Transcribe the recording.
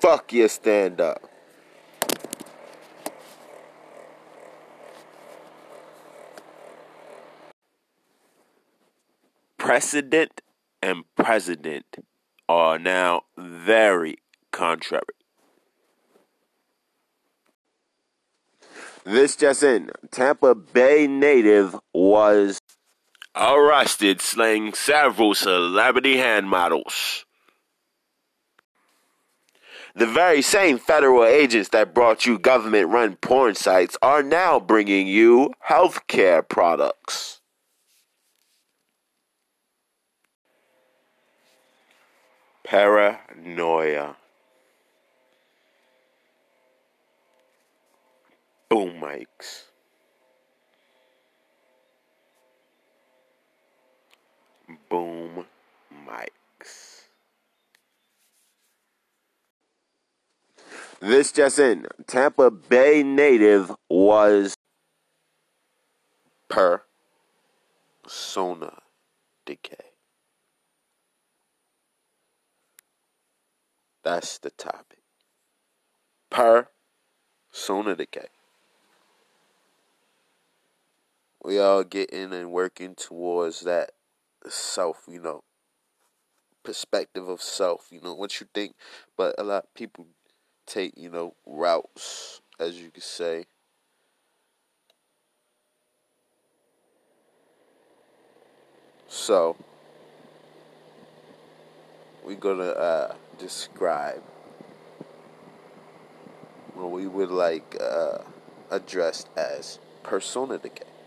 fuck your stand up. Precedent and president are now very contrary. This just in Tampa Bay native was arrested slaying several celebrity hand models. The very same federal agents that brought you government run porn sites are now bringing you healthcare products. Paranoia. Boom mics. Boom mics. This just in Tampa Bay native was persona decay. That's the topic. Persona decay. We all getting and working towards that self, you know, perspective of self, you know, what you think. But a lot of people take, you know, routes, as you could say. So, we're gonna uh, describe what we would like uh, addressed as persona decay.